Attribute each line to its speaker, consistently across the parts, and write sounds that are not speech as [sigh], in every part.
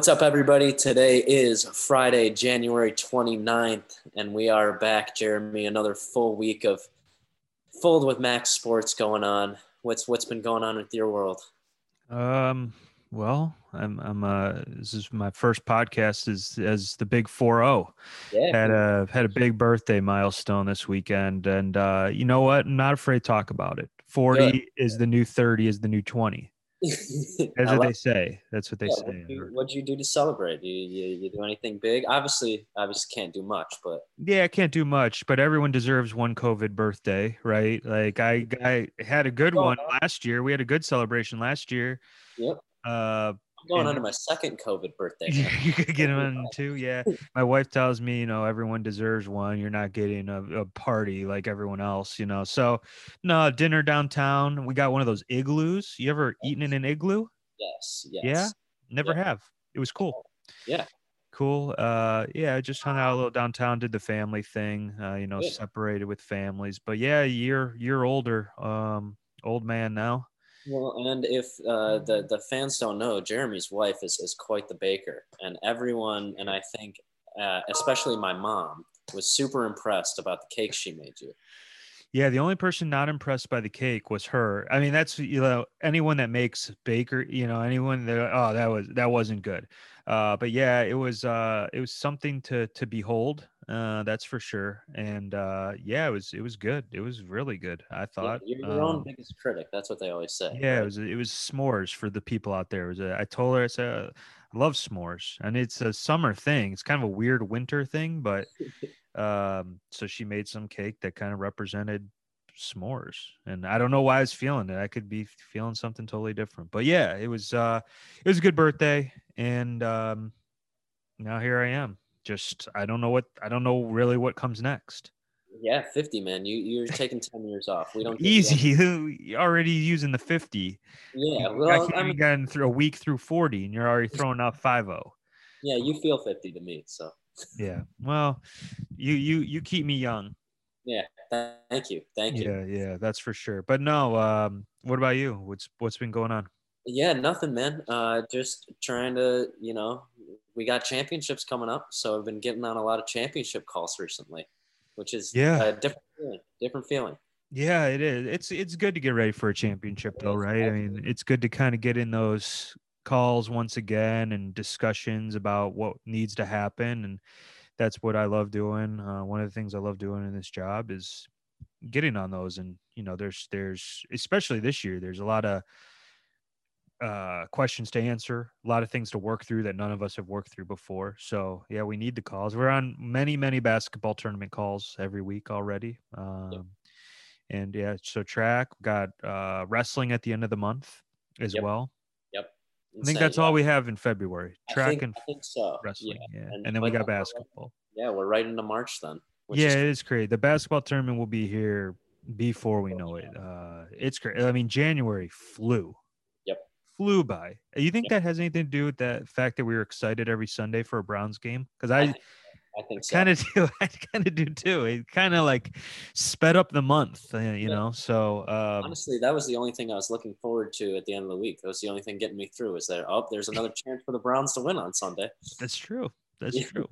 Speaker 1: What's up, everybody? Today is Friday, January 29th, and we are back, Jeremy. Another full week of filled with MAC Sports going on. What's what's been going on with your world?
Speaker 2: Um, well, I'm I'm uh this is my first podcast as as the big 4-0.
Speaker 1: Yeah.
Speaker 2: Had a had a big birthday milestone this weekend and uh you know what? I'm not afraid to talk about it. 40
Speaker 1: Good.
Speaker 2: is the new 30 is the new 20. [laughs] That's what they say. That's what they
Speaker 1: yeah,
Speaker 2: say.
Speaker 1: you, what'd you do to celebrate? You, you you do anything big? Obviously, obviously can't do much, but
Speaker 2: Yeah, I can't do much, but everyone deserves one COVID birthday, right? Like I I had a good one last year. We had a good celebration last year.
Speaker 1: yep.
Speaker 2: Uh
Speaker 1: I'm going on to my second COVID birthday. [laughs]
Speaker 2: you could get them too. Yeah. [laughs] My wife tells me, you know, everyone deserves one. You're not getting a, a party like everyone else, you know. So, no, dinner downtown. We got one of those igloos. You ever eaten in an igloo?
Speaker 1: Yes, yes.
Speaker 2: Yeah. Never
Speaker 1: Yeah.
Speaker 2: have. It was cool.
Speaker 1: Yeah.
Speaker 2: Cool. Uh, yeah, I just hung out a little downtown, did the family thing, uh, you know,
Speaker 1: Good.
Speaker 2: separated with families. But yeah, year year older, um, old man now.
Speaker 1: Well, and if uh, the the fans don't know, Jeremy's wife is is quite the baker, and everyone, and I think uh, especially my mom was super impressed about the cake she made you.
Speaker 2: Yeah, the only person not impressed by the cake was her. I mean, that's you know anyone that makes baker, you know, anyone that oh that was that wasn't good. Uh, but yeah, it was uh it was something to to behold. Uh, that's for sure. And uh, yeah, it was it was good. It was really good. I
Speaker 1: Yeah,
Speaker 2: thought.
Speaker 1: you're your own
Speaker 2: Um,
Speaker 1: biggest critic. That's what they always say.
Speaker 2: yeah, it was it was s'mores for the people out there. It was a, I told her I said I love s'mores, and it's a summer thing. It's kind of a weird winter thing, but [laughs] um, so she made some cake that kind of represented s'mores, and I don't know why I was feeling it. I could be feeling something totally different, but yeah, it was uh, it was a good birthday, and um, now here I am. Just I don't know what I don't know really what comes next.
Speaker 1: yeah, fifty man. You you're taking ten years off. We don't give you that. [laughs]
Speaker 2: Easy, already using the fifty.
Speaker 1: Yeah,
Speaker 2: I
Speaker 1: well,
Speaker 2: can't
Speaker 1: I mean,
Speaker 2: gotten through a week through 40 and you're already throwing out 5-0.
Speaker 1: yeah, you feel fifty to me. So
Speaker 2: Yeah. Well, you you you keep me young.
Speaker 1: yeah, thank you, thank you.
Speaker 2: Yeah, yeah, that's for sure. But no, um, what about you? What's what's been going on?
Speaker 1: Yeah, nothing, man. Uh, just trying to, you know, we got championships coming up, so I've been getting on a lot of championship calls recently, which is
Speaker 2: Yeah.
Speaker 1: a different feeling. Different feeling.
Speaker 2: Yeah, it is. It's it's good to get ready for a championship though, right? I mean, it's good to kind of get in those calls once again and discussions about what needs to happen and that's what I love doing. Uh, one of the things I love doing in this job is getting on those and you know there's there's especially this year there's a lot of uh questions to answer a lot of things to work through that none of us have worked through before so yeah we need the calls we're on many many basketball tournament calls every week already um and yeah so track got uh wrestling at the end of the month as
Speaker 1: Yep.
Speaker 2: well
Speaker 1: Yep.
Speaker 2: i think that's all we have in february track
Speaker 1: think,
Speaker 2: and
Speaker 1: I think so.
Speaker 2: wrestling
Speaker 1: Yeah.
Speaker 2: yeah,
Speaker 1: and-
Speaker 2: and, then we got basketball
Speaker 1: Yeah, we're right into March then. which
Speaker 2: yeah,
Speaker 1: is-
Speaker 2: it is great. The basketball tournament will be here before we know it. Uh, it's great. I mean, January flew. Flew by. You think
Speaker 1: Yep.
Speaker 2: that has anything to do with that fact that we were excited every Sunday for a Browns game? Because
Speaker 1: I
Speaker 2: I
Speaker 1: think, I think so.
Speaker 2: kind of [laughs] do. I kind of do too. It kind of like sped up the month, uh, you
Speaker 1: Yeah.
Speaker 2: know. So um,
Speaker 1: Honestly, that was the only thing I was looking forward to at the end of the week. That was the only thing getting me through. Is there? Oh, there's another chance for the Browns to win on Sunday.
Speaker 2: that's true. That's
Speaker 1: Yeah.
Speaker 2: true.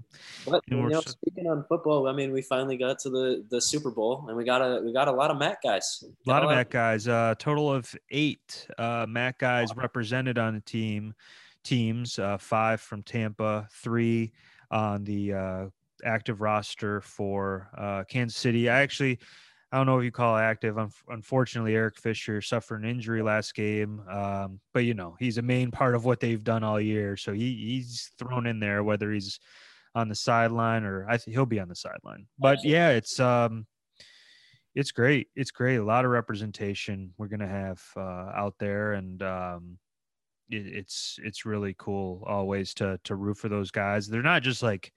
Speaker 1: But
Speaker 2: And
Speaker 1: you know,
Speaker 2: so-
Speaker 1: speaking on football, I mean, we finally got to the the Super Bowl, and we got a we got a lot of MAC guys.
Speaker 2: A lot of MAC guys. Uh, total of eight uh, MAC guys represented on the team. Teams uh, five from Tampa, three on the uh, active roster for uh, Kansas City. I actually, I don't know if you call active. Unf- unfortunately, Eric Fisher suffered an injury last game, um, but you know he's a main part of what they've done all year. So he he's thrown in there, whether he's on the sideline or I think he'll be on the sideline. But yeah, it's um it's great. It's great. A lot of representation we're gonna have uh, out there, and um, it, it's it's really cool always to to root for those guys. They're not just like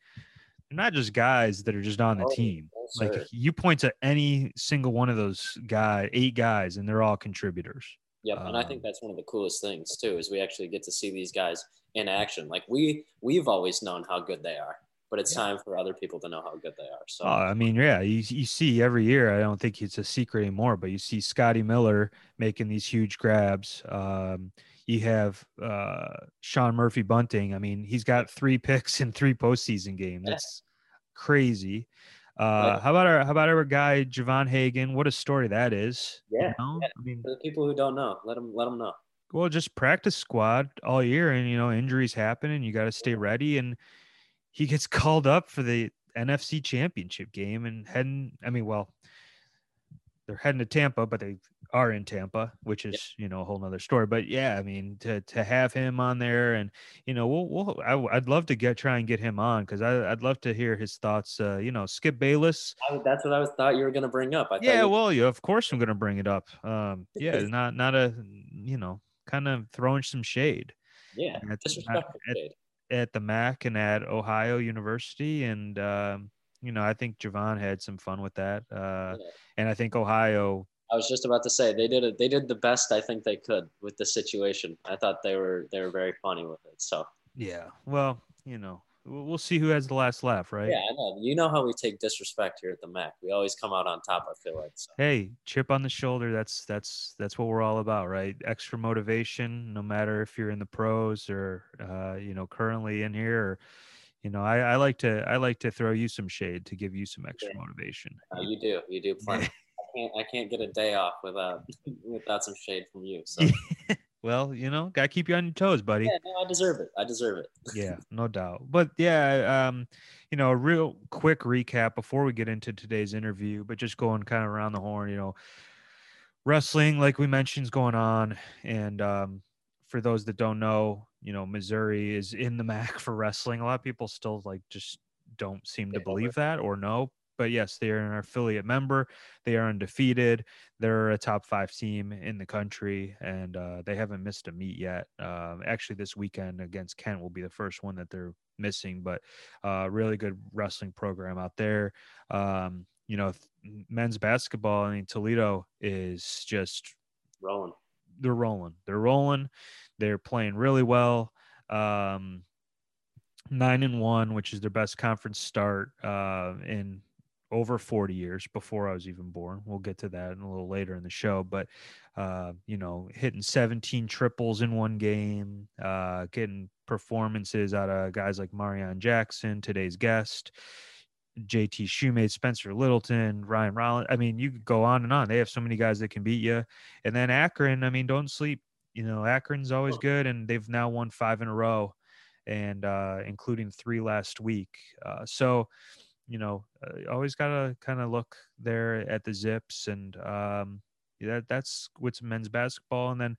Speaker 2: not just guys that are just on the
Speaker 1: Oh,
Speaker 2: team. Like you point to any single one of those guy, eight guys, and they're all contributors.
Speaker 1: Yep, and I
Speaker 2: um,
Speaker 1: think that's one of the coolest things too, is we actually get to see these guys in action. Like we we've always known how good they are, but it's time for other people to know how good they are. So
Speaker 2: Oh, I mean, yeah, you, you see every year. I don't think it's a secret anymore, but you see Scotty Miller making these huge grabs. Um, you have uh, Sean Murphy Bunting. I mean, he's got three [laughs] picks in three postseason games. That's crazy. Uh, how about our how about our guy Javon Hagan? What a story that is.
Speaker 1: Yeah, you know? yeah. I mean, for the people who don't know, let them let them know.
Speaker 2: Well, just practice squad all year, and you know injuries happen, and you got to stay ready. And he gets [laughs] called up for the NFC Championship game, and heading. I mean, well, they're heading to Tampa, but they are in Tampa, which is you know a whole nother story. But yeah, I mean to to have him on there, and you know we'll, we'll I, would love to get try and get him on because I'd love to hear his thoughts. Uh, you know, Skip Bayless.
Speaker 1: that's what I was thought you were going to bring up. I
Speaker 2: yeah, well, yeah, of course I'm going to bring it up. Um, yeah, [laughs] not not a you know kind of throwing some shade.
Speaker 1: Yeah, at,
Speaker 2: at,
Speaker 1: shade.
Speaker 2: At the MAC and at Ohio University, and um, you know I think Javon had some fun with that, uh, yeah. and I think Ohio
Speaker 1: I was just about to say they did it. They did the best I think they could with the situation. I thought they were they were very funny with it. So
Speaker 2: yeah, well, you know, we'll see who has the last laugh, right?
Speaker 1: Yeah, I know. You know how we take disrespect here at the MAC. We always come out on top. I feel like. So.
Speaker 2: Hey, chip on the shoulder. That's that's that's what we're all about, right? Extra motivation, no matter if you're in the pros or uh, you know currently in here. Or, you know, I, I like to I like to throw you some shade to give you some extra yeah. motivation.
Speaker 1: Uh, you do, you do [laughs] plenty. i can't I can't get a day off without [laughs] without some shade from you. So. [laughs]
Speaker 2: well, you know, gotta keep you on your toes, buddy.
Speaker 1: Yeah, no, I deserve it. I deserve it.
Speaker 2: yeah, no doubt. But yeah, um, you know, a real quick recap before we get into today's interview, but just going kind of around the horn, you know, wrestling, like we mentioned, is going on, and um, for those that don't know, you know, Missouri is in the [laughs] MAC for wrestling. A lot of people still like just don't seem to believe that or know but yes, they are an affiliate member. They are undefeated. They're a top five team in the country, and uh, they haven't missed a meet yet. Uh, actually, this weekend against Kent will be the first one that they're missing, but uh, really good wrestling program out there. Um, you know, men's basketball. I mean, Toledo is just
Speaker 1: rolling.
Speaker 2: They're rolling. They're rolling. They're playing really well. Um, nine and one, which is their best conference start uh, in over 40 years before I was even born. We'll get to that a little later in the show, but uh, you know, hitting 17 triples in one game, uh, getting performances out of guys like Marreon Jackson, today's guest, JT Shumate, Spencer Littleson, Ryan Rollins. I mean, you could go on and on. They have so many guys that can beat you. And then Akron, I mean, don't sleep. You know, Akron's always good, and they've now won five in a row, and uh, including three last week. Uh, so, you know, uh, always got to kind of look there at the zips and um, that that's what's men's basketball. And then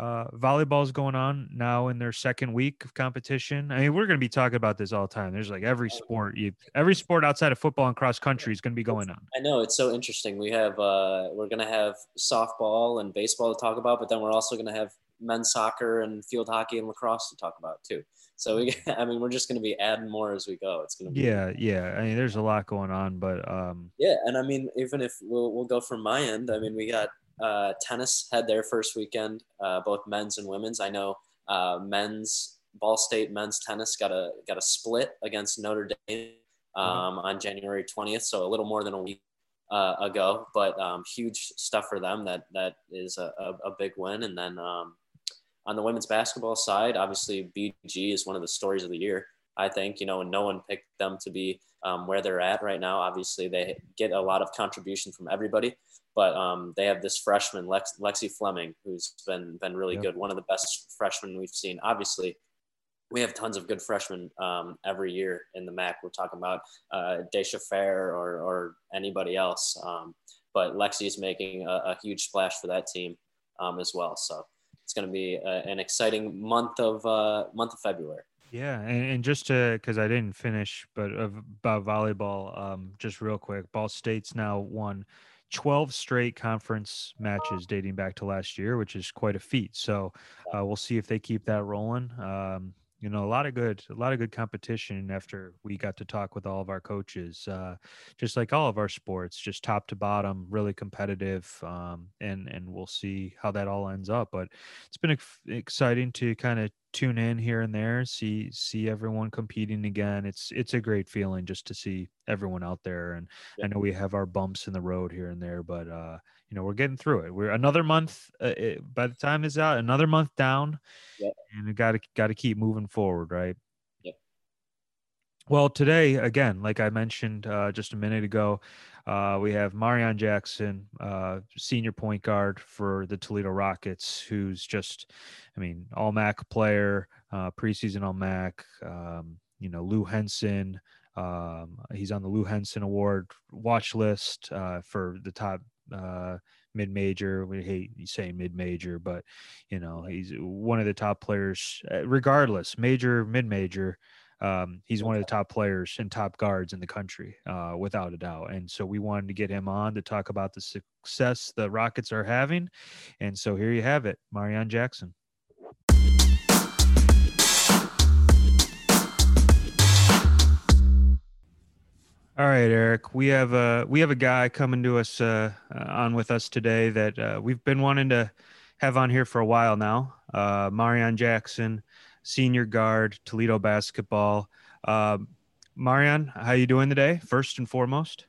Speaker 2: uh, volleyball is going on now in their second week of competition. I mean, we're going to be talking about this all the time. There's like every sport, you, every sport outside of football and cross country is going to be going on.
Speaker 1: I know it's so interesting. We have, uh, we're going to have softball and baseball to talk about, but then we're also going to have men's soccer and field hockey and lacrosse to talk about too. So we, [laughs] I mean, we're just going to be adding more as we go. It's going to be.
Speaker 2: Yeah, yeah. I mean, there's a lot going on, but um.
Speaker 1: Yeah, and I mean, even if we'll we'll go from my end. I mean, we got uh, tennis had their first weekend, uh, both men's and women's. I know uh, men's Ball State men's tennis got a got a split against Notre Dame um, mm-hmm. on January 20th, so a little more than a week uh, ago. But um, huge stuff for them. That that is a, a, a big win. And then um, on the women's basketball side, obviously BG is one of the stories of the year. I think you know, and no one picked them to be um, where they're at right now. Obviously, they get a lot of contribution from everybody, but um, they have this freshman Lex- Lexi Fleming, who's been been really yep. good, one of the best freshmen we've seen. Obviously, we have tons of good freshmen um, every year in the MAC. We're talking about uh, Dyaisha Fair or, or anybody else, um, but Lexi is making a, a, huge splash for that team um, as well. So it's going to be a, an exciting month of uh, month of February.
Speaker 2: Yeah, and, and just to because I didn't finish, but about volleyball, um, just real quick, Ball State's now won 12 straight conference matches dating back to last year, which is quite a feat. So uh, we'll see if they keep that rolling. Um, you know, a lot of good, a lot of good competition after we got to talk with all of our coaches. Uh, just like all of our sports, just top to bottom, really competitive. Um, and and we'll see how that all ends up. But it's been ex- exciting to kind of tune in here and there, see see everyone competing again. It's it's a great feeling just to see everyone out there. And yeah. I know we have our bumps in the road here and there, but uh, you know we're getting through it. We're another month uh, it, by the time is out, another month down,
Speaker 1: yep.
Speaker 2: and we got to got to keep moving forward, right?
Speaker 1: Yep.
Speaker 2: Well, today again, like I mentioned uh, just a minute ago, uh, we have Marreon Jackson, uh, senior point guard for the Toledo Rockets, who's just, I mean, all MAC player, uh, preseason all MAC. Um, you know, Lou Henson. Um, he's on the Lou Henson Award watch list uh, for the top uh, mid major. We hate saying mid major, but you know, he's one of the top players, uh, regardless, major, mid major. Um, he's one of the top players and top guards in the country, uh, without a doubt. And so we wanted to get him on to talk about the success the Rockets are having. And so here you have it, Marreon Jackson. All right, Eric. We have a we have a guy coming to us uh, uh, on with us today that uh, we've been wanting to have on here for a while now. Uh, Marreon Jackson, senior guard, Toledo basketball. Uh, Marreon, how you doing today? First and foremost.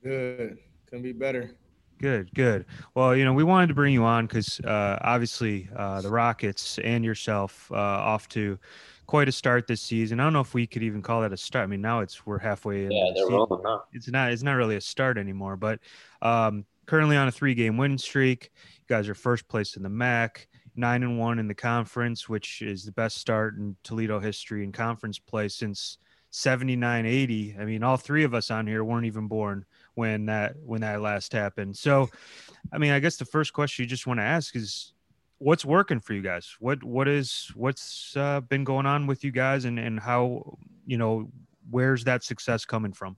Speaker 3: Good. Couldn't be better.
Speaker 2: Good, good. Well, you know, we wanted to bring you on because uh, obviously uh, the Rockets and yourself uh, off to quite a start this season. I don't know if we could even call that a start. I mean, now it's we're halfway.
Speaker 1: Yeah, the they're rolling now.
Speaker 2: It's not. It's not really a start anymore. But um, currently on a three-game winning streak. You guys are first place in the MAC, nine and one in the conference, which is the best start in Toledo history in conference play since 79 80 i mean all three of us on here weren't even born when that when that last happened so i mean i guess the first question you just want to ask is what's working for you guys? What what is what's uh, been going on with you guys and and how you know where's that success coming from?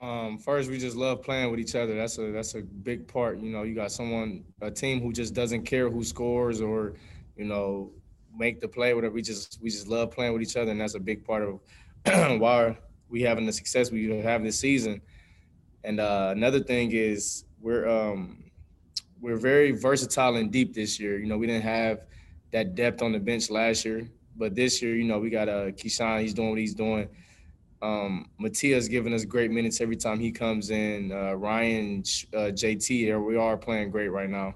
Speaker 3: Um, first we just love playing with each other. That's a that's a big part you know you got someone a team who just doesn't care who scores or you know make the play whatever. We just we just love playing with each other and that's a big part of [clears throat] why we having the success we have this season. And uh, another thing is we're um, we're very versatile and deep this year. You know, we didn't have that depth on the bench last year, but this year, you know, we got uh Keyshawn. He's doing what he's doing. Um, Matia's giving us great minutes every time he comes in. Uh, Ryan, uh, JT, we are playing great right now.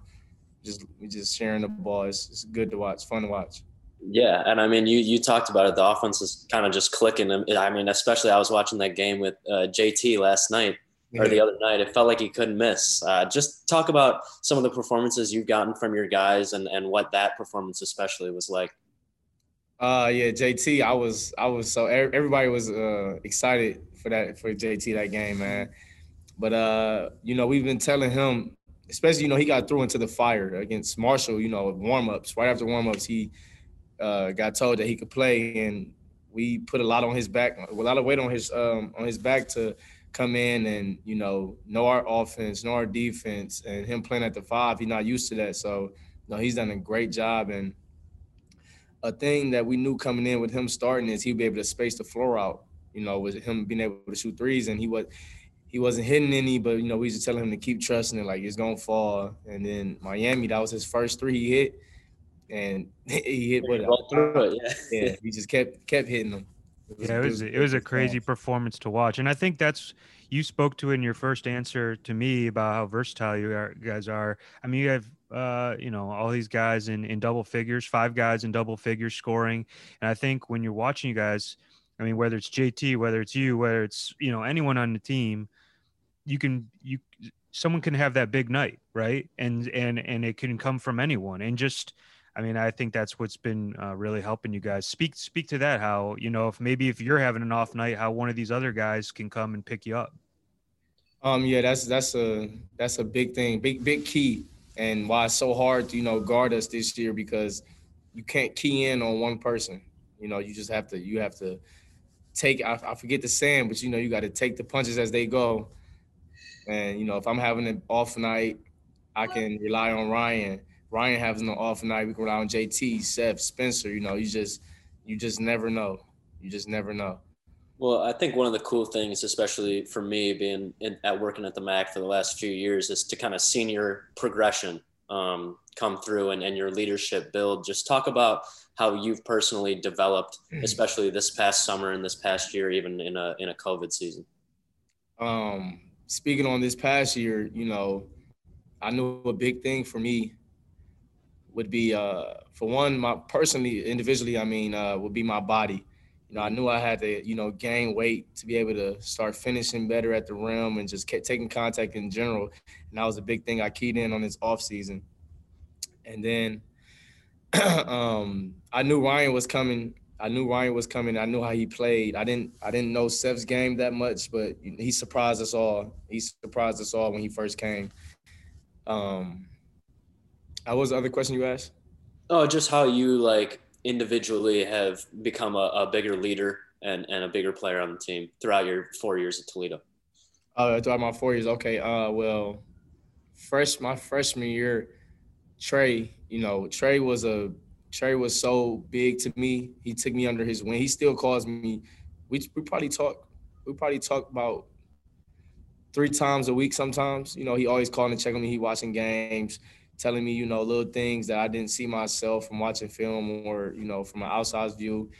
Speaker 3: Just just sharing the ball. It's, it's good to watch, fun to watch.
Speaker 1: Yeah, and I mean, you you talked about it. The offense is kind of just clicking. I mean, especially I was watching that game with uh, JT last night yeah. or the other night. It felt like he couldn't miss. Uh, just talk about some of the performances you've gotten from your guys and, and what that performance especially was like.
Speaker 3: Uh, yeah, JT, I was I was so everybody was uh, excited for that for JT that game, man. But uh, you know, we've been telling him, especially you know, he got thrown into the fire against Marshall. You know, warm ups. Right after warm ups, he uh, got told that he could play, and we put a lot on his back, a lot of weight on his um, on his back to come in and you know know our offense, know our defense, and him playing at the five, he's not used to that. So you know, he's done a great job. And a thing that we knew coming in with him starting is he'd be able to space the floor out. You know, with him being able to shoot threes, and he was he wasn't hitting any, but you know, we just telling him to keep trusting it, like it's gonna fall. And then Miami, that was his first three he hit, and [laughs] he hit what? Yeah. yeah, he just kept kept hitting them.
Speaker 2: It yeah, it was it was a crazy performance to watch, and I think that's you spoke to in your first answer to me about how versatile you, are, guys are. I mean, you have uh, you know all these guys in in double figures, five guys in double figures scoring, and I think when you're watching you guys, I mean, whether it's JT, whether it's you, whether it's you know anyone on the team, you can you someone can have that big night, right? And and and it can come from anyone, and just I mean, I think that's what's been uh, really helping you guys. Speak speak to that. How you know if maybe if you're having an off night, how one of these other guys can come and pick you up.
Speaker 3: Um, yeah, that's that's a that's a big thing, big big key, and why it's so hard to you know guard us this year because you can't key in on one person. You know, you just have to you have to take. I, I forget the saying, but you know, you got to take the punches as they go. And you know, if I'm having an off night, I can rely on Ryan Ryan having an off night. We can rely on JT, Seth, Spencer. You know, you just you just never know. You just never know.
Speaker 1: Well, I think one of the cool things, especially for me being in, at working at the MAC for the last few years, is to kind of senior progression um, come through and, and your leadership build. Just talk about how you've personally developed, mm-hmm. especially this past summer and this past year, even in a in a COVID season.
Speaker 3: Um, speaking on this past year, you know, I knew a big thing for me would be uh, for one, my personally, individually, I mean, uh, would be my body. You know, I knew I had to, you know, gain weight to be able to start finishing better at the rim and just kept taking contact in general. And that was a big thing I keyed in on this off season. And then [clears throat] um, I knew Ryan was coming. I knew Ryan was coming. I knew how he played. I didn't I didn't know Seth's game that much, but he surprised us all. He surprised us all when he first came. Um, what was the other question you asked?
Speaker 1: Oh, just how you like individually have become a, a bigger leader and, and a bigger player on the team throughout your four years at Toledo.
Speaker 3: Uh, throughout my four years, okay. Uh, well, first my freshman year, Trey, you know, Trey was a Trey was so big to me. He took me under his wing. He still calls me. We we probably talk. We probably talk about three times a week sometimes. You know, he always calling and checking me. He watching games, telling me, you know, little things that I didn't see myself from watching film or, you know, from an outside view.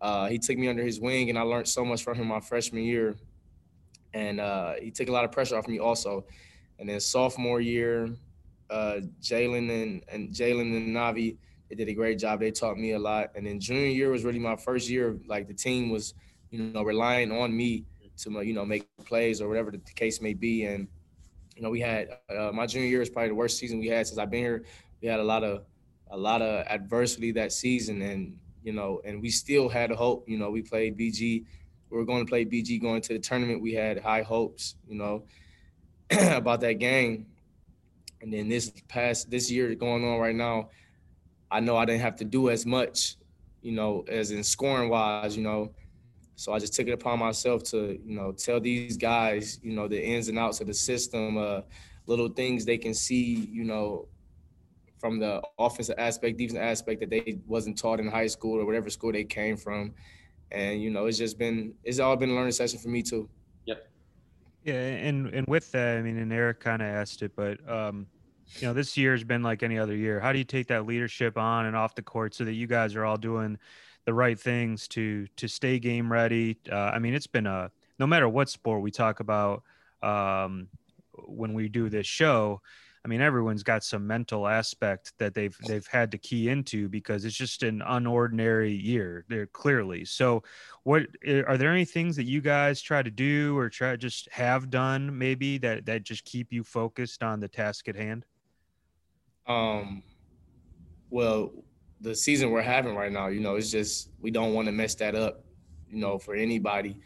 Speaker 3: Uh, he took me under his wing and I learned so much from him my freshman year. And uh, he took a lot of pressure off me also. And then sophomore year, uh, Jalen and, and Jalen and Navi, they did a great job. They taught me a lot. And then junior year was really my first year. Like the team was, you know, relying on me to, you know, make plays or whatever the case may be. And, you know, we had uh, my junior year is probably the worst season we had since I've been here. We had a lot of, a lot of adversity that season. And, you know, and we still had hope. You know, we played BG. We were going to play BG going to the tournament. We had high hopes, you know, [clears throat] about that game. And then this past this year going on right now, I know I didn't have to do as much, you know, as in scoring wise, you know. So I just took it upon myself to, you know, tell these guys, you know, the ins and outs of the system, uh, little things they can see, you know, from the offensive aspect, defensive aspect that they wasn't taught in high school or whatever school they came from. And, you know, it's just been it's all been a learning session for me too.
Speaker 1: Yep.
Speaker 2: Yeah, and and with that, I mean, and Eric kind of asked it, but um, you know, this year's been like any other year. How do you take that leadership on and off the court so that you guys are all doing the right things to to stay game ready? Uh, I mean, it's been a no matter what sport we talk about um, when we do this show. I mean, everyone's got some mental aspect that they've they've had to key into because it's just an unordinary year. There clearly. So, what are there any things that you guys try to do or try just have done maybe that that just keep you focused on the task at hand?
Speaker 3: Um, well, the season we're having right now, you know, it's just we don't want to mess that up, you know, for anybody.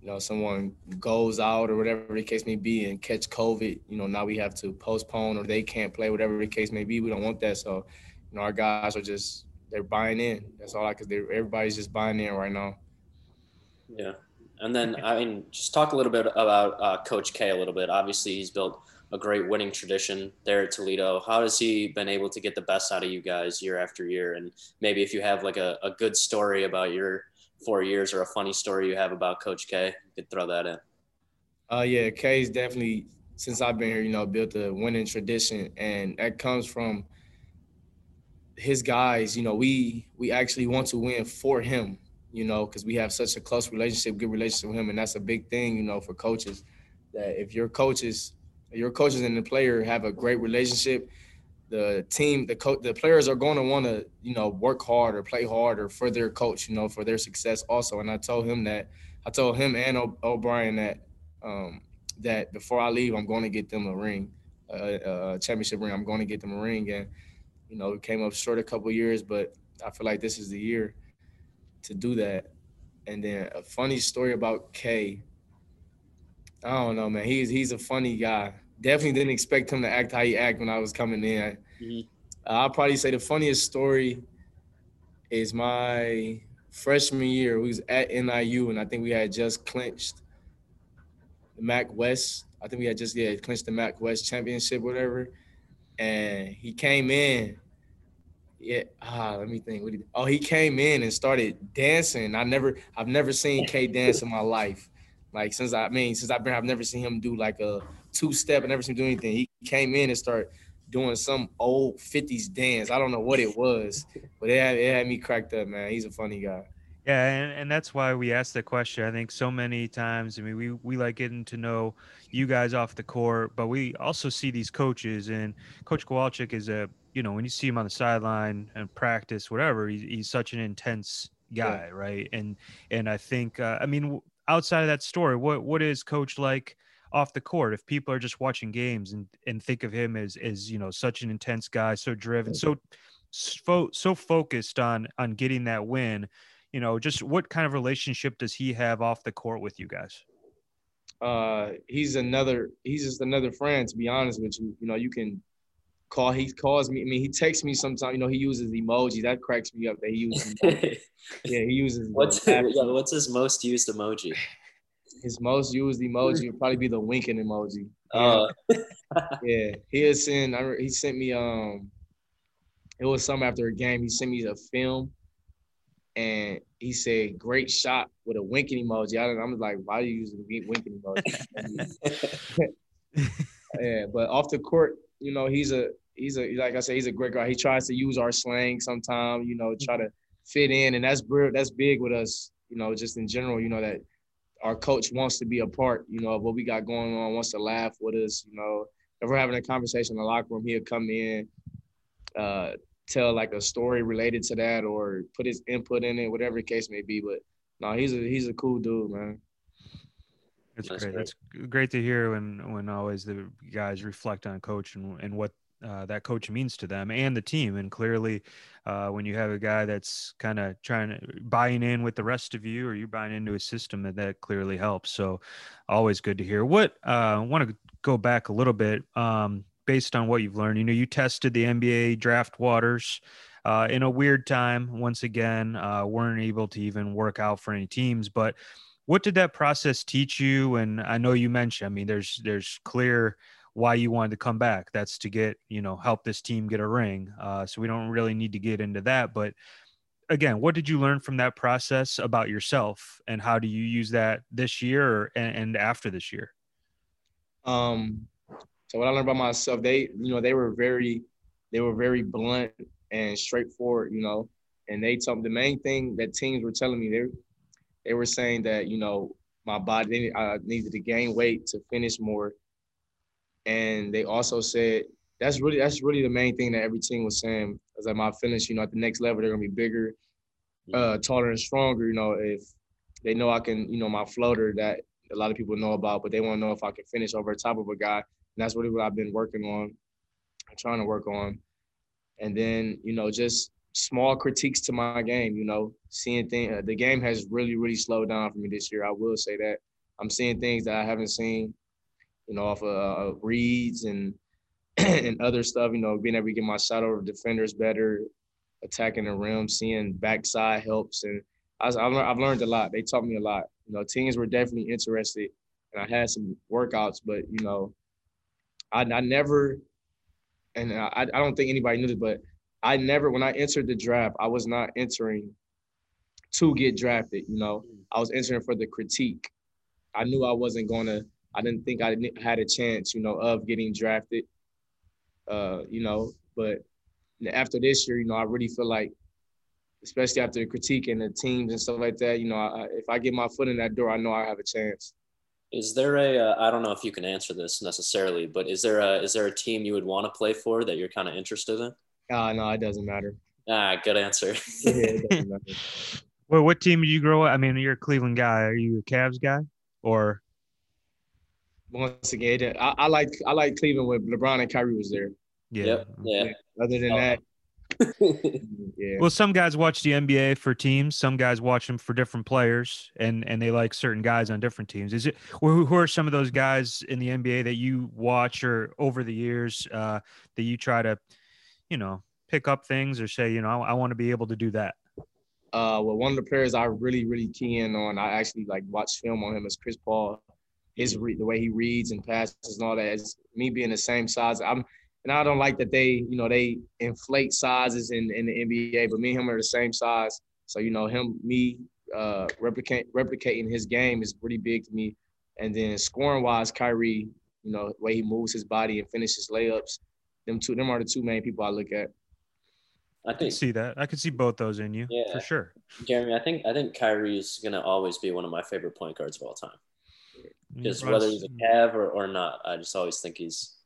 Speaker 3: You know, someone goes out or whatever the case may be and catch COVID, you know, now we have to postpone or they can't play, whatever the case may be. We don't want that. So, you know, our guys are just they're buying in. That's all I could. Do. Everybody's just buying in right now.
Speaker 1: Yeah, and then I mean, just talk a little bit about uh, Coach K a little bit. Obviously, he's built a great winning tradition there at Toledo. How has he been able to get the best out of you guys year after year? And maybe if you have like a, a good story about your four years or a funny story you have about Coach K, you could throw that in.
Speaker 3: Uh, yeah, K's definitely since I've been here, you know, built a winning tradition, and that comes from his guys. You know, we we actually want to win for him. You know, because we have such a close relationship, good relationship with him, and that's a big thing. You know, for coaches, that if your coaches your coaches and the player have a great relationship, the team, the co- the players are going to want to, you know, work hard or play harder for their coach, you know, for their success also. And I told him that, I told him and o- O'Brien that, um, that before I leave, I'm going to get them a ring, a, a championship ring. I'm going to get them a ring. And, you know, came up short a couple years, but I feel like this is the year to do that. And then a funny story about K. I don't know, man. He's he's a funny guy definitely didn't expect him to act how he act when I was coming in. Mm-hmm. I'll probably say the funniest story is my freshman year. We was at NIU, and I think we had just clinched the MAC West. I think we had just yeah clinched the MAC West championship, whatever. And he came in. Yeah, ah, let me think. Did, oh, he came in and started dancing. I never, I've never seen K dance in my life. Like since I, I mean, since I've been, I've never seen him do like a two step. I never seen him do anything. He came in and started doing some old 50s dance. I don't know what it was, but it had, it had me cracked up, man. He's a funny guy.
Speaker 2: Yeah, and, and that's why we asked the question. I think so many times. I mean, we we like getting to know you guys off the court, but we also see these coaches. And Coach Kowalczyk is a you know when you see him on the sideline and practice, whatever, he's, he's such an intense guy, yeah. right? And and I think uh, I mean outside of that story, what what is Coach like? Off the court if people are just watching games and and think of him as as you know such an intense guy so driven so so, so focused on on getting that win you know, just what kind of relationship does he have off the court with you guys?
Speaker 3: Uh, he's another. He's just another friend. To be honest with you, you know, you can call. He calls me. I mean, he texts me sometimes. You know, he uses emoji. That cracks me up. That he uses. [laughs] yeah, he uses.
Speaker 1: What's [laughs] yeah, what's his most used emoji?
Speaker 3: His most used emoji would probably be the winking emoji. Uh. yeah, [laughs] he has sent. He sent me. Um, it was some after a game. He sent me a film and he said, "Great shot" with a winking emoji. I, am like, "Why are you using the winking emoji?" [laughs] [laughs] yeah, but off the court, you know, he's a he's a like I said, he's a great guy. He tries to use our slang sometimes, you know, try to fit in, and that's that's big with us. You know, just in general, you know that our coach wants to be a part, you know, of what we got going on, wants to laugh with us. You know, if we're having a conversation in the locker room, he'll come in, uh, tell like a story related to that or put his input in it, whatever the case may be. But no, he's a he's a cool dude, man.
Speaker 2: That's, That's great. great. That's great to hear when when always the guys reflect on coach and and what uh, that coach means to them and the team. And clearly, uh, when you have a guy that's kind of trying to buying in with the rest of you, or you're buying into a system, that that clearly helps. So, always good to hear. What I want to go back a little bit. Um, based on what you've learned. You know, you tested the NBA draft waters uh, in a weird time. Once again, uh, weren't able to even work out for any teams. But what did that process teach you? And I know you mentioned. I mean, there's there's clear why you wanted to come back. That's to get you know help this team get a ring. Uh, so we don't really need to get into that, but. Again, what did you learn from that process about yourself, and how do you use that this year and, and after this year?
Speaker 3: Um, so what I learned about myself, they, you know, they were very, they were very blunt and straightforward, you know. And they told me the main thing that teams were telling me, they, they were saying that, you know, my body, I needed to gain weight to finish more. And they also said that's really that's really the main thing that every team was saying. Is that my finish, you know, at the next level, they're gonna be bigger, uh, taller and stronger. You know, if they know I can, you know, my floater that a lot of people know about, but they want to know if I can finish over top of a guy. And that's really what I've been working on, trying to work on. And then, you know, just small critiques to my game, you know, seeing things. Uh, the game has really, really slowed down for me this year. I will say that. I'm seeing things that I haven't seen, you know, off of uh, reads and [clears throat] and other stuff, you know, being able to get my shot over defenders better, attacking the rim, seeing backside helps. And I have learned a lot. They taught me a lot. You know, teams were definitely interested, and I had some workouts, but you know, I, I never, and I, I don't think anybody knew this, but I never, when I entered the draft, I was not entering to get drafted. You know, I was entering for the critique. I knew I wasn't going to, I didn't think I had a chance, you know, of getting drafted. Uh, you know, but after this year, you know, I really feel like, especially after the critique and the teams and stuff like that, you know, I, if I get my foot in that door, I know I have a chance.
Speaker 1: Is there a? Uh, I don't know if you can answer this necessarily, but is there a is there a team you would want to play for that you're kind of interested in?
Speaker 3: Uh, no, it doesn't matter.
Speaker 1: Ah, good answer. [laughs]
Speaker 2: yeah, well, what team did you grow up? I mean, you're a Cleveland guy. Are you a Cavs guy or?
Speaker 3: Once again, I, I like I like Cleveland when LeBron and Kyrie was there.
Speaker 1: Yeah. Yep. Yeah.
Speaker 3: Other than that, [laughs]
Speaker 2: yeah. Well, some guys watch the NBA for teams. Some guys watch them for different players, and and they like certain guys on different teams. Is it who, who are some of those guys in the NBA that you watch or over the years uh, that you try to, you know, pick up things or say, you know, I, I want to be able to do that.
Speaker 3: Uh, well, one of the players I really really key in on, I actually like watch film on him is Chris Paul. His re- the way he reads and passes and all that. Is me being the same size. I'm and I don't like that they, you know, they inflate sizes in, in the NBA, but me and him are the same size. So, you know, him, me uh, replicate, replicating his game is pretty big to me. And then scoring wise, Kyrie, you know, the way he moves his body and finishes layups, them two, them are the two main people I look at.
Speaker 1: I
Speaker 2: I
Speaker 1: think
Speaker 2: see that. I could see both those in you
Speaker 1: Yeah.
Speaker 2: for sure.
Speaker 1: Jeremy. I think I think Kyrie is gonna always be one of my favorite point guards of all time. Just
Speaker 2: brought
Speaker 1: whether
Speaker 2: us-
Speaker 1: he's a Cav or, or not, I just always think he's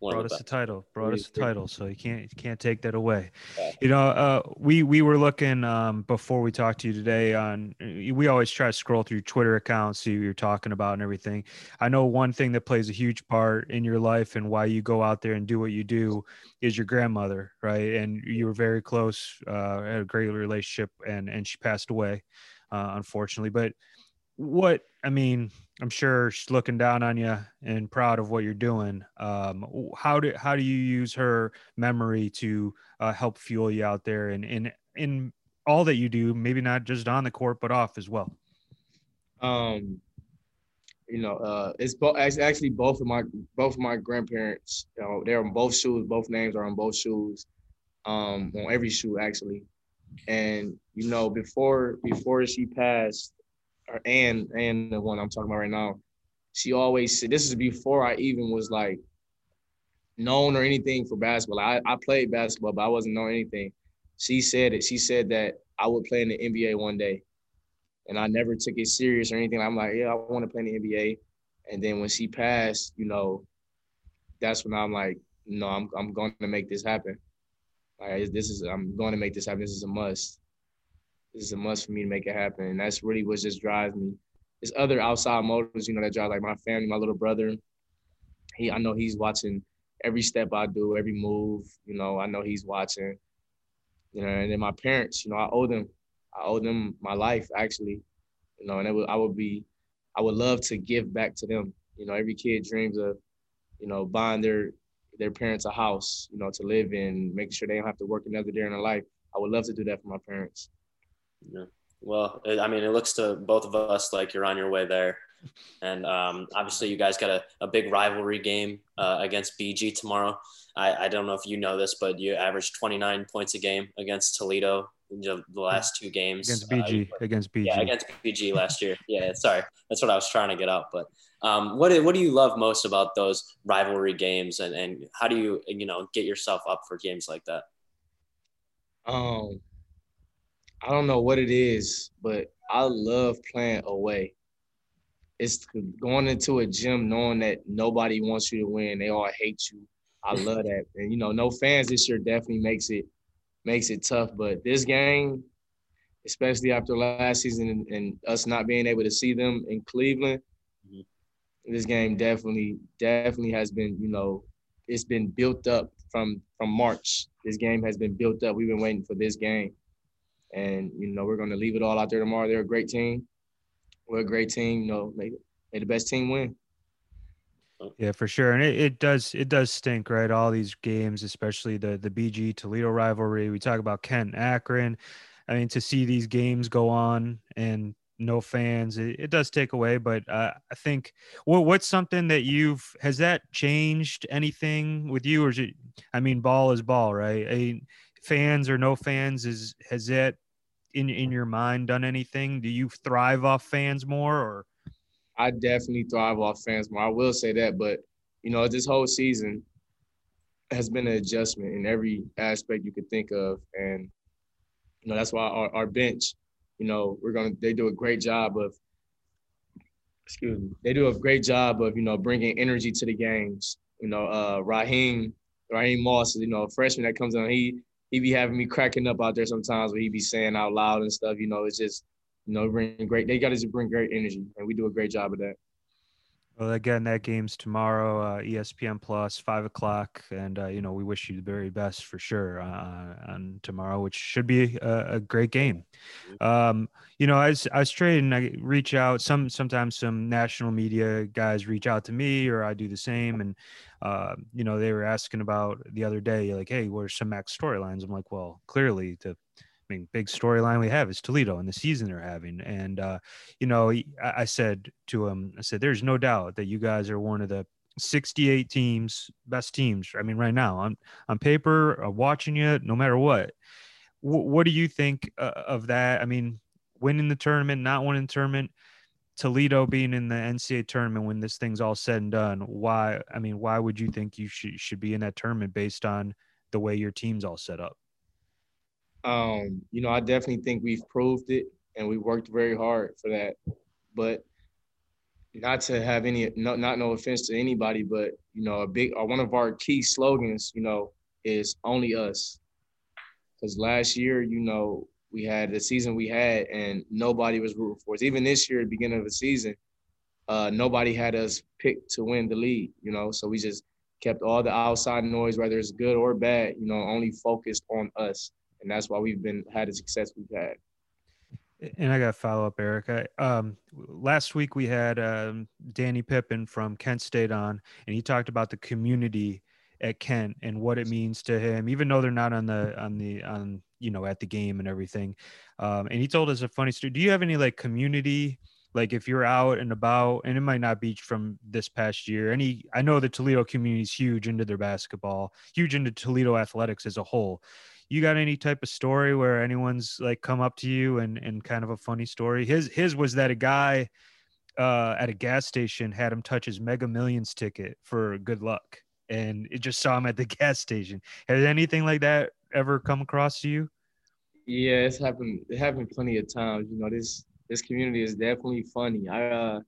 Speaker 1: one
Speaker 2: brought
Speaker 1: of the
Speaker 2: us a title brought us a title so you can't you can't take that away.
Speaker 1: Yeah.
Speaker 2: you know uh we we were looking um before we talked to you today on we always try to scroll through twitter accounts see what you're talking about and everything. I know one thing that plays a huge part in your life and why you go out there and do what you do is your grandmother right? And you were very close uh had a great relationship and and she passed away uh unfortunately. But what i mean i'm sure she's looking down on you and proud of what you're doing um how do how do you use her memory to uh, help fuel you out there and in in all that you do maybe not just on the court but off as well
Speaker 3: Um, you know, uh, it's both actually both of my both of my grandparents. You know, they're on both shoes. Both names are on both shoes. Um, on every shoe actually. And you know, before before she passed, and and the one I'm talking about right now, she always said this is before I even was like known or anything for basketball. I, I played basketball, but I wasn't known anything. She said it. She said that I would play in the NBA one day and I never took it serious or anything. I'm like, yeah, I want to play in the NBA. And then when she passed, you know, that's when I'm like, no, I'm I'm going to make this happen. Like this is I'm going to make this happen. This is a must. This is a must for me to make it happen. And that's really what just drives me. There's other outside motives, you know, that drive like my family, my little brother. He, I know he's watching every step I do, every move. You know, I know he's watching. You know, and then my parents, you know, I owe them I owe them my life actually, you know, and it would, I would be, I would love to give back to them. You know, every kid dreams of, you know, buying their their parents a house, you know, to live in, making sure they don't have to work another day in their life. I would love to do that for my parents.
Speaker 1: Yeah. Well, it- I mean, it looks to both of us like you're on your way there. And um, obviously, you guys got a, a big rivalry game uh, against BG tomorrow. I, I don't know if you know this, but you averaged 29 points a game against Toledo in the the last two games.
Speaker 2: against
Speaker 1: Uh,
Speaker 2: BG against BG
Speaker 1: yeah, against BG last year. Yeah, sorry, that's what I was trying to get up. But um, what do, what do you love most about those rivalry games, and, and how do you you know get yourself up for games like that?
Speaker 3: Um, I don't know what it is, but I love playing away. It's going into a gym knowing that nobody wants you to win. They all hate you. I [laughs] love that. And you know, no fans this year definitely makes it makes it tough. But this game, especially after last season and, and us not being able to see them in Cleveland,
Speaker 1: Mhm.
Speaker 3: this game definitely definitely has been, you know, it's been built up from from March. This game has been built up. We've been waiting for this game. And you know, we're gonna leave it all out there tomorrow. They're a great team. We're a great team, you know, may, may the best team win.
Speaker 2: Yeah, for sure, and it, it does it does stink, right? All these games, especially the the BG Toledo rivalry. We talk about Kent Akron. I mean, to see these games go on and no fans, it, it does take away. But uh, I think what what's something that you've has that changed anything with you, or is it? I mean, ball is ball, right? I fans or no fans is has it in in your mind done anything? Do you thrive off fans more, or
Speaker 3: I definitely thrive off fans more. I will say that, but you know, this whole season has been an adjustment in every aspect you could think of, and you know that's why our, our bench, you know, we're gonna they do a great job of, excuse me, they do a great job of you know bringing energy to the games. You know, uh, Raheem Raheem Moss, is you know, a freshman that comes on, he he be having me cracking up out there sometimes, where he be saying out loud and stuff. You know, it's just you know, bring great. They got to bring great energy, and we do a great job of that.
Speaker 2: Well, again, that game's tomorrow, uh, ESPN Plus, five o'clock, and uh, you know we wish you the very best for sure uh, on tomorrow, which should be a, a great game. Um, you know, I was I was trading. I reach out. Some sometimes some national media guys reach out to me, or I do the same. And uh, you know, they were asking about the other day, like, "Hey, what are some MAC storylines?" I'm like, "Well, clearly the I mean, big storyline we have is Toledo and the season they're having. And, uh, you know, I, I said to him, I said, there's no doubt that you guys are one of the 68 teams, best teams. I mean, right now on, on paper, uh, watching you, no matter what. W- what do you think uh, of that? I mean, winning the tournament, not winning the tournament, Toledo being in the NCAA tournament when this thing's all said and done. Why? I mean, why would you think you should should be in that tournament based on the way your team's all set up?
Speaker 3: Um, you know, I definitely think we've proved it and we worked very hard for that. But not to have any no, not no offense to anybody, but you know, a big or uh, one of our key slogans, you know, is only us. Because last year, you know, we had the season we had and nobody was rooting for us. Even this year, at the beginning of the season, uh, nobody had us picked to win the league, you know. So we just kept all the outside noise, whether it's good or bad, you know, only focused on us. And that's why we've been had the success we've had.
Speaker 2: And I got to follow up, Erica. Um, last week we had um, Danny Pippen from Kent State on, and he talked about the community at Kent and what it means to him, even though they're not on the on the on you know at the game and everything. Um, and he told us a funny story. Do you have any like community? Like if you're out and about, and it might not be from this past year. Any, I know the Toledo community is huge into their basketball, huge into Toledo athletics as a whole you got any type of story where anyone's like come up to you and and kind of a funny story? His his was that a guy uh, at a gas station had him touch his mega millions ticket for good luck and it just saw him at the [laughs] gas station. Has anything like that ever come across to you?
Speaker 3: Yeah it's happened it happened plenty of times you know this this community is definitely funny. I uh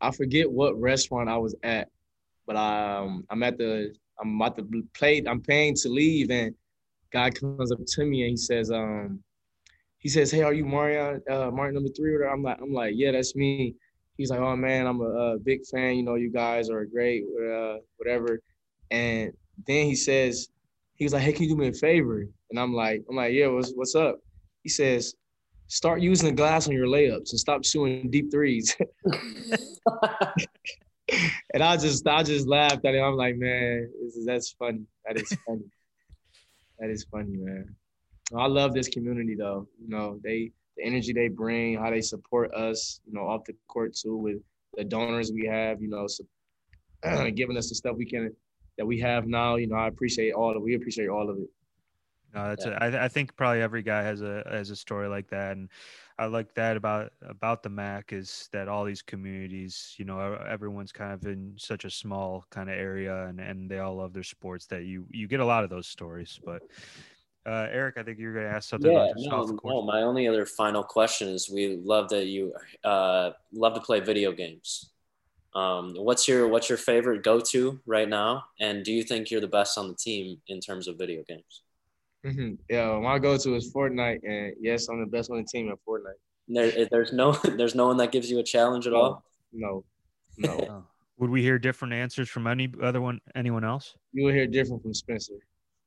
Speaker 3: i forget what restaurant i was at but I, um i'm at the i'm about to play i'm paying to leave and guy comes up to me and he says, um, he says, "Hey, are you Marreon, uh, Martin number three?" Or I'm like, I'm like, yeah, that's me. He's like, oh man, I'm a, a big fan. You know, you guys are great, uh, whatever. And then he says, he was like, hey, can you do me a favor? And I'm like, I'm like, yeah, what's what's up? He says, start using the glass on your layups and stop shooting deep threes. [laughs] [laughs] and I just I just laughed at it. I'm like, man, is, that's funny. That is funny. That is funny, man. I love this community though. You know, they the energy they bring, how they support us, you know, off the court too, with the donors we have, you know, so, [clears throat] giving us the stuff we can that we have now. You know, I appreciate all of we appreciate all of it.
Speaker 2: No, that's yeah. a, I, I think probably every guy has a has a story like that, and I like that about about the MAC is that all these communities, you know, everyone's kind of in such a small kind of area, and and they all love their sports. That you you get a lot of those stories. But uh, Eric, I think you're going to ask something.
Speaker 1: Yeah, no, no. My only other final question is: We love that you uh, love to play video games. Um, what's your what's your favorite go to right now? And do you think you're the best on the team in terms of video games?
Speaker 3: Mm-hmm. Yeah, my go-to is Fortnite, and yes, I'm the best on the team at Fortnite.
Speaker 1: There, there's no, [laughs] there's no one that gives you a challenge at
Speaker 3: no,
Speaker 1: all.
Speaker 3: No, no.
Speaker 2: oh. Would we hear different answers from any other one, anyone else?
Speaker 3: You will hear different from Spencer.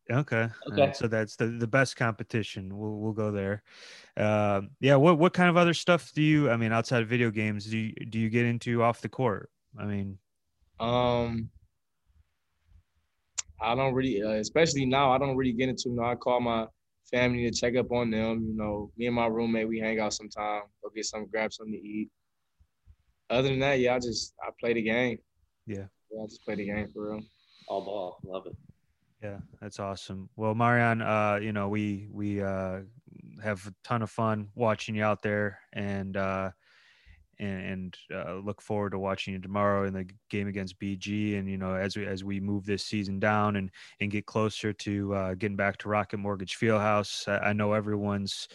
Speaker 2: Okay. Okay. Uh, so that's the, the best competition. We'll we'll go there. Uh, yeah. What what kind of other stuff do you? I mean, outside of video games, do you do you get into off the court? I mean,
Speaker 3: um, I don't really, uh, especially now, I don't really get into. You know, I call my family to check up on them. You know, me and my roommate, we hang out sometime, go get some, grab something to eat. Other than that, yeah, I just I play the game.
Speaker 2: Yeah,
Speaker 3: yeah I just play the game for real.
Speaker 1: All ball, love it.
Speaker 2: Yeah, that's awesome. Well, Marreon, uh, you know, we we uh, have a ton of fun watching you out there, and uh, and, and uh, look forward to watching you tomorrow in the game against BG. And you know, as we as we move this season down and and get closer to uh, getting back to Rocket Mortgage Fieldhouse, I, I know everyone's.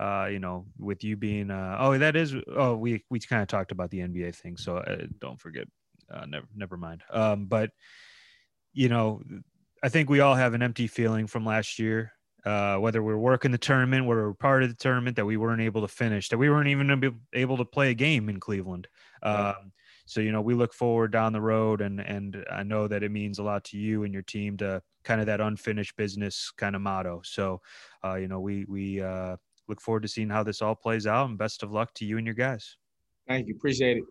Speaker 2: Uh, you know, with you being, uh, oh, that is, oh, we we kind of talked about the NBA thing, so uh, don't forget, uh, never never mind. Um, but you know, I think we all have an empty feeling from last year uh, whether we're working the tournament, whether we're part of the tournament, that we weren't able to finish, that we weren't even able to play a game in Cleveland. Um, so you know, we look forward down the road, and and I know that it means a lot to you and your team to kind of that unfinished business kind of motto. So, uh, you know, we we uh, look forward to seeing how this all plays out, and best of luck to you and your guys.
Speaker 3: Thank you, appreciate it.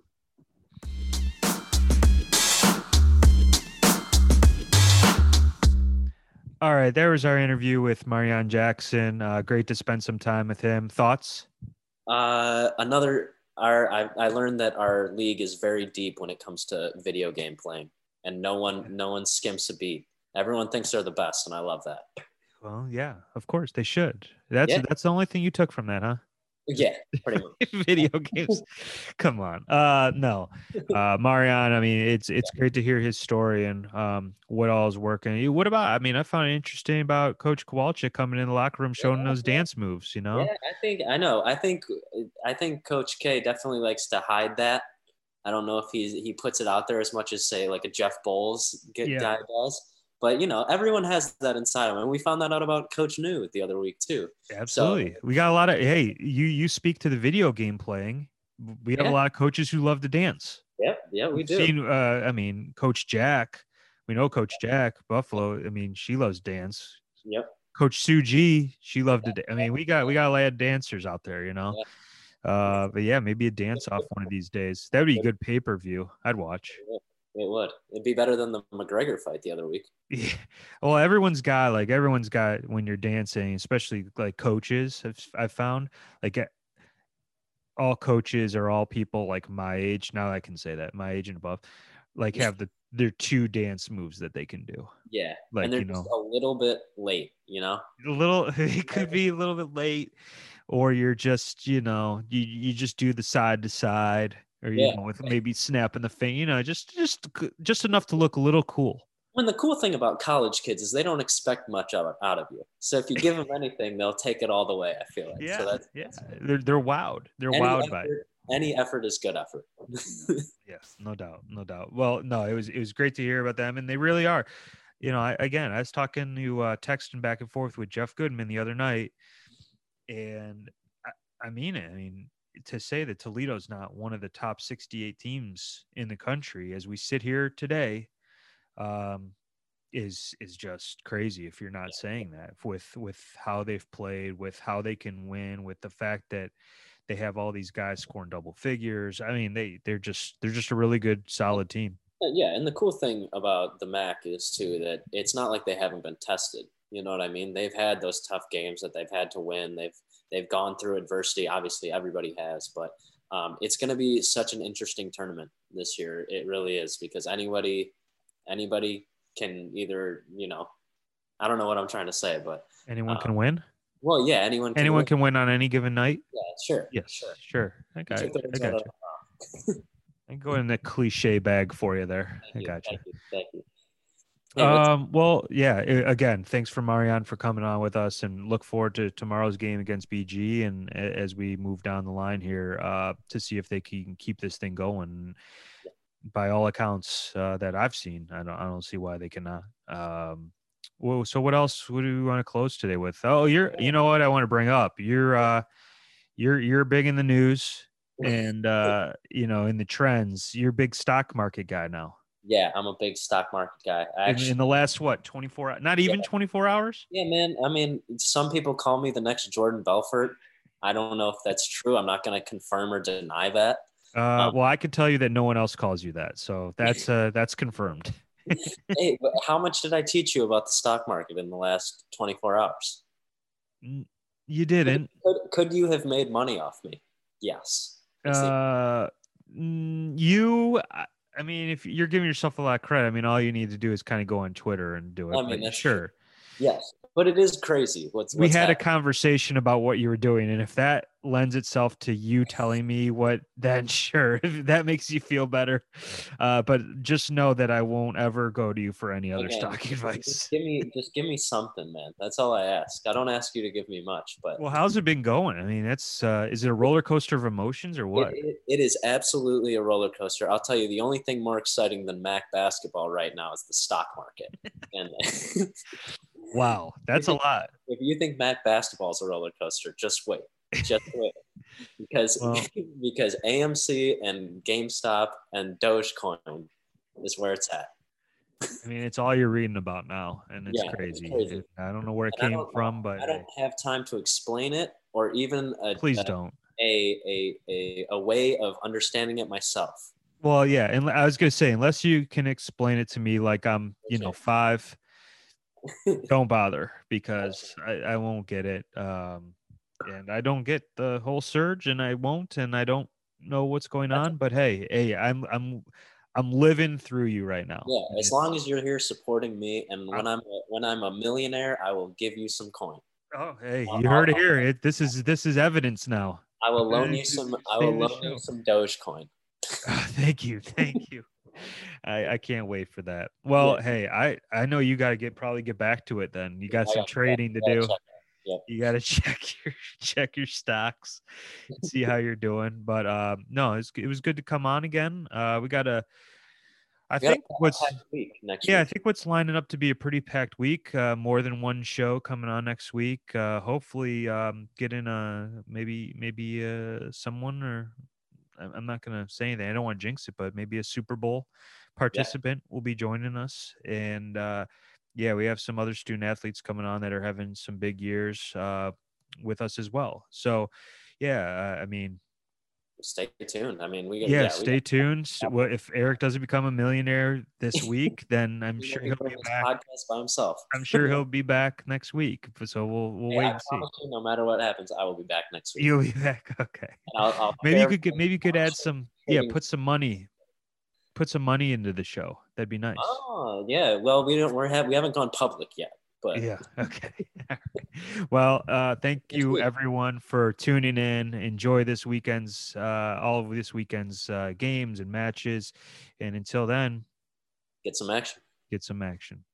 Speaker 2: All right, there was our interview with Marreon Jackson. Uh, great to spend some time with him. Thoughts?
Speaker 1: Uh, another, our I, I learned that our league is very deep when it comes to video game playing, and no one no one skims a beat. Everyone thinks they're the best, and I love that.
Speaker 2: Well, yeah, of course they should. That's yeah. that's the only thing you took from that, huh?
Speaker 1: Yeah, pretty much. [laughs]
Speaker 2: video games. [laughs] Come on. Uh no. [laughs] Uh Marreon, I mean it's it's great to hear his story and um what all is working. What about I mean I found it interesting about Coach Kowalczyk coming in the locker room showing
Speaker 1: Yeah,
Speaker 2: those
Speaker 1: yeah.
Speaker 2: dance moves, you know?
Speaker 1: Yeah, I think I know. I think I think Coach K definitely likes to hide that. I don't know if he's he puts it out there as much as say like a Jeff Boals get,
Speaker 2: Yeah.
Speaker 1: guy does. But you know, everyone has that inside of them, and we found that out about Coach New the other week too.
Speaker 2: Absolutely. we got a lot of hey, you you speak to the video game playing. We have
Speaker 1: Yeah.
Speaker 2: a lot of coaches who love to dance.
Speaker 1: Yep, yeah, we
Speaker 2: We've
Speaker 1: do.
Speaker 2: Seen, uh, I mean, Coach Jack. We know Coach Jack Buffalo. I mean, she loves dance.
Speaker 1: Yep.
Speaker 2: Coach Suji, she loved to. da- I mean, we got we got a lot of dancers out there, you know. Uh, but yeah, maybe a dance off one of these days. That would be good pay per view. I'd watch.
Speaker 1: It would. It'd be better than the McGregor fight the other week. [laughs]
Speaker 2: Yeah. Well, everyone's got like everyone's got when you're dancing, especially like coaches. I've I've found like all coaches are all people like my age. Now I can say that my age and above, like have the their two dance moves that they can do.
Speaker 1: Yeah,
Speaker 2: Like
Speaker 1: and they're
Speaker 2: you know,
Speaker 1: just a little bit late. You know.
Speaker 2: a little [laughs] it could be a little bit late, or you're just you know you you just do the side to side, or you
Speaker 1: Yeah.
Speaker 2: know with maybe snapping the thing, you know, just just just enough to look a little cool.
Speaker 1: And the cool thing about college kids is they don't expect much of it out of you. So if you give them anything, they'll take it all the way. I feel like.
Speaker 2: Yeah,
Speaker 1: So that's,
Speaker 2: yeah, they're they're wowed. They're wowed by it.
Speaker 1: any effort is good effort. [laughs]
Speaker 2: Yes, no doubt, no doubt. Well, no, it was it was great to hear about them, and they really are. You know, I, again, I was talking to uh, texting back and forth with Jeff Goodman the other night, and I, I mean it. I mean, to say that Toledo's not one of the top 68 teams in the country as we sit here today, um, is is just crazy. If you're not saying that with with how they've played, with how they can win, with the fact that they have all these guys scoring double figures. I mean, they they're just they're just a really good, solid team.
Speaker 1: Uh, yeah, and the cool thing about the MAC is too that it's not like they haven't been tested. You know what I mean? They've had those tough games that they've had to win. They've they've gone through adversity. Obviously, everybody has, but um, it's going to be such an interesting tournament this year. It really is because anybody anybody can either you know I don't know what I'm trying to say, but
Speaker 2: Anyone
Speaker 1: Uh,
Speaker 2: can win.
Speaker 1: well, yeah, anyone can
Speaker 2: Anyone
Speaker 1: win.
Speaker 2: can win on any given night.
Speaker 1: Yeah, sure.
Speaker 2: Yes,
Speaker 1: sure.
Speaker 2: sure. I got, you. I got you. [laughs] I go in the cliche bag for you there. I
Speaker 1: Thank you,
Speaker 2: got you.
Speaker 1: Thank you. Thank you. Hey,
Speaker 2: Um, well, yeah. Again, thanks for Marreon for coming on with us, and look forward to tomorrow's game against BG, and as we move down the line here, uh, to see if they can keep this thing going. By all accounts uh, that I've seen, I don't, I don't see why they cannot. Um, well, so what else would we want to close today with? Oh, you're, you know what I want to bring up. You're, uh, you're, you're big in the news, and uh, you know, in the trends. You're a big stock market guy now.
Speaker 1: Yeah, I'm a big stock market guy. I actually,
Speaker 2: in the last what 24? Not even 24 hours.
Speaker 1: Yeah, man. I mean, some people call me the next Jordan Belfort. I don't know if that's true. I'm not going to confirm or deny that.
Speaker 2: Uh,
Speaker 1: Um,
Speaker 2: well, I can tell you that no one else calls you that, so that's [laughs] uh, that's confirmed. [laughs]
Speaker 1: hey, how much did I teach you about the stock market in the last 24 hours?
Speaker 2: You didn't.
Speaker 1: Could, could you have made money off me? Yes.
Speaker 2: Uh, mm, you. I- mean, if you're giving yourself a lot of credit, I mean, all you need to do is kind of go on Twitter and do it.
Speaker 1: I mean,
Speaker 2: but
Speaker 1: that's true.
Speaker 2: sure.
Speaker 1: yes, but it is crazy. What's,
Speaker 2: we
Speaker 1: what's
Speaker 2: had a conversation about what you were doing, and if that lends itself to you telling me what, [laughs] then sure, if that makes you feel better. Uh, but just know that I won't ever go to you for any other stock advice. [laughs]
Speaker 1: Just give me, just give me something, man. That's all I ask. I don't ask you to give me much, but
Speaker 2: Well, how's it been going? I mean, that's uh, is it a roller coaster of emotions or what?
Speaker 1: It, it- it is absolutely a roller coaster. I'll tell you, the only thing more exciting than MAC basketball right now is the stock market. and [laughs]
Speaker 2: Wow, that's a lot.
Speaker 1: if you think MAC basketball is a roller coaster, just wait, just [laughs] wait, because
Speaker 2: Well- [laughs]
Speaker 1: because AMC and GameStop and Dogecoin is where it's at.
Speaker 2: I mean, it's all you're reading about now, and it's
Speaker 1: Yeah, it's
Speaker 2: crazy.
Speaker 1: crazy.
Speaker 2: It- I don't know where it
Speaker 1: And
Speaker 2: came from, but
Speaker 1: I don't have time to explain it or even a,
Speaker 2: please
Speaker 1: a,
Speaker 2: don't.
Speaker 1: a, a, a, a way of understanding it myself.
Speaker 2: Well, yeah, and I was gonna say, unless you can explain it to me like I'm, you know, five, don't [laughs] bother because I, I won't get it. Um, and I don't get the whole surge, and I won't, and I don't know what's going
Speaker 1: That's-
Speaker 2: on. But hey, hey, I'm I'm I'm living through you right now.
Speaker 1: Yeah, as long as you're here supporting me, and when I'm a, when I'm a millionaire, I will give you some coin.
Speaker 2: Oh, hey,
Speaker 1: I'll-
Speaker 2: you heard it
Speaker 1: I'll-
Speaker 2: here. It, this is this is evidence now.
Speaker 1: I will loan you some. I will loan you some Dogecoin.
Speaker 2: Oh, [laughs] thank you, thank you. I, I can't wait for that. Well, yeah. hey, I I know you got to get probably get back to it. Then you got some trading to do.
Speaker 1: Yep.
Speaker 2: You got to [laughs] check your check your stocks, and see how you're doing. But um, no, it was, it was good to come on again. Uh, we gotta, a I think what's
Speaker 1: week next
Speaker 2: yeah,
Speaker 1: week.
Speaker 2: I think what's lining up to be a pretty packed week. Uh, more than one show coming on next week. Uh, hopefully, um, get in a maybe maybe uh, someone or I'm not gonna say anything. I don't want to jinx it, but maybe a Super Bowl participant yeah. will be joining us. And uh, yeah, we have some other student athletes coming on that are having some big years uh, with us as well. So yeah, uh, I mean,
Speaker 1: stay tuned. I mean, we
Speaker 2: yeah, yeah stay we tuned. Well, if Eric doesn't become a millionaire this [laughs] week, then I'm sure he'll be back.
Speaker 1: Podcast by himself.
Speaker 2: I'm sure he'll [laughs] be back next week. So we'll we'll yeah, wait and see.
Speaker 1: You, no matter what happens, I will be back next week.
Speaker 2: You'll be back. [laughs] Okay.
Speaker 1: I'll, I'll
Speaker 2: maybe you could get, maybe you could add some yeah, put some money, put some money into the show. That'd be nice.
Speaker 1: Oh yeah. Well, we don't we're have we haven't gone public yet. But
Speaker 2: yeah, [laughs] okay. [laughs] well, uh, thank you everyone for tuning in. Enjoy this weekend's uh, all of this weekend's uh, games and matches, and until then,
Speaker 1: get some action.
Speaker 2: Get some action.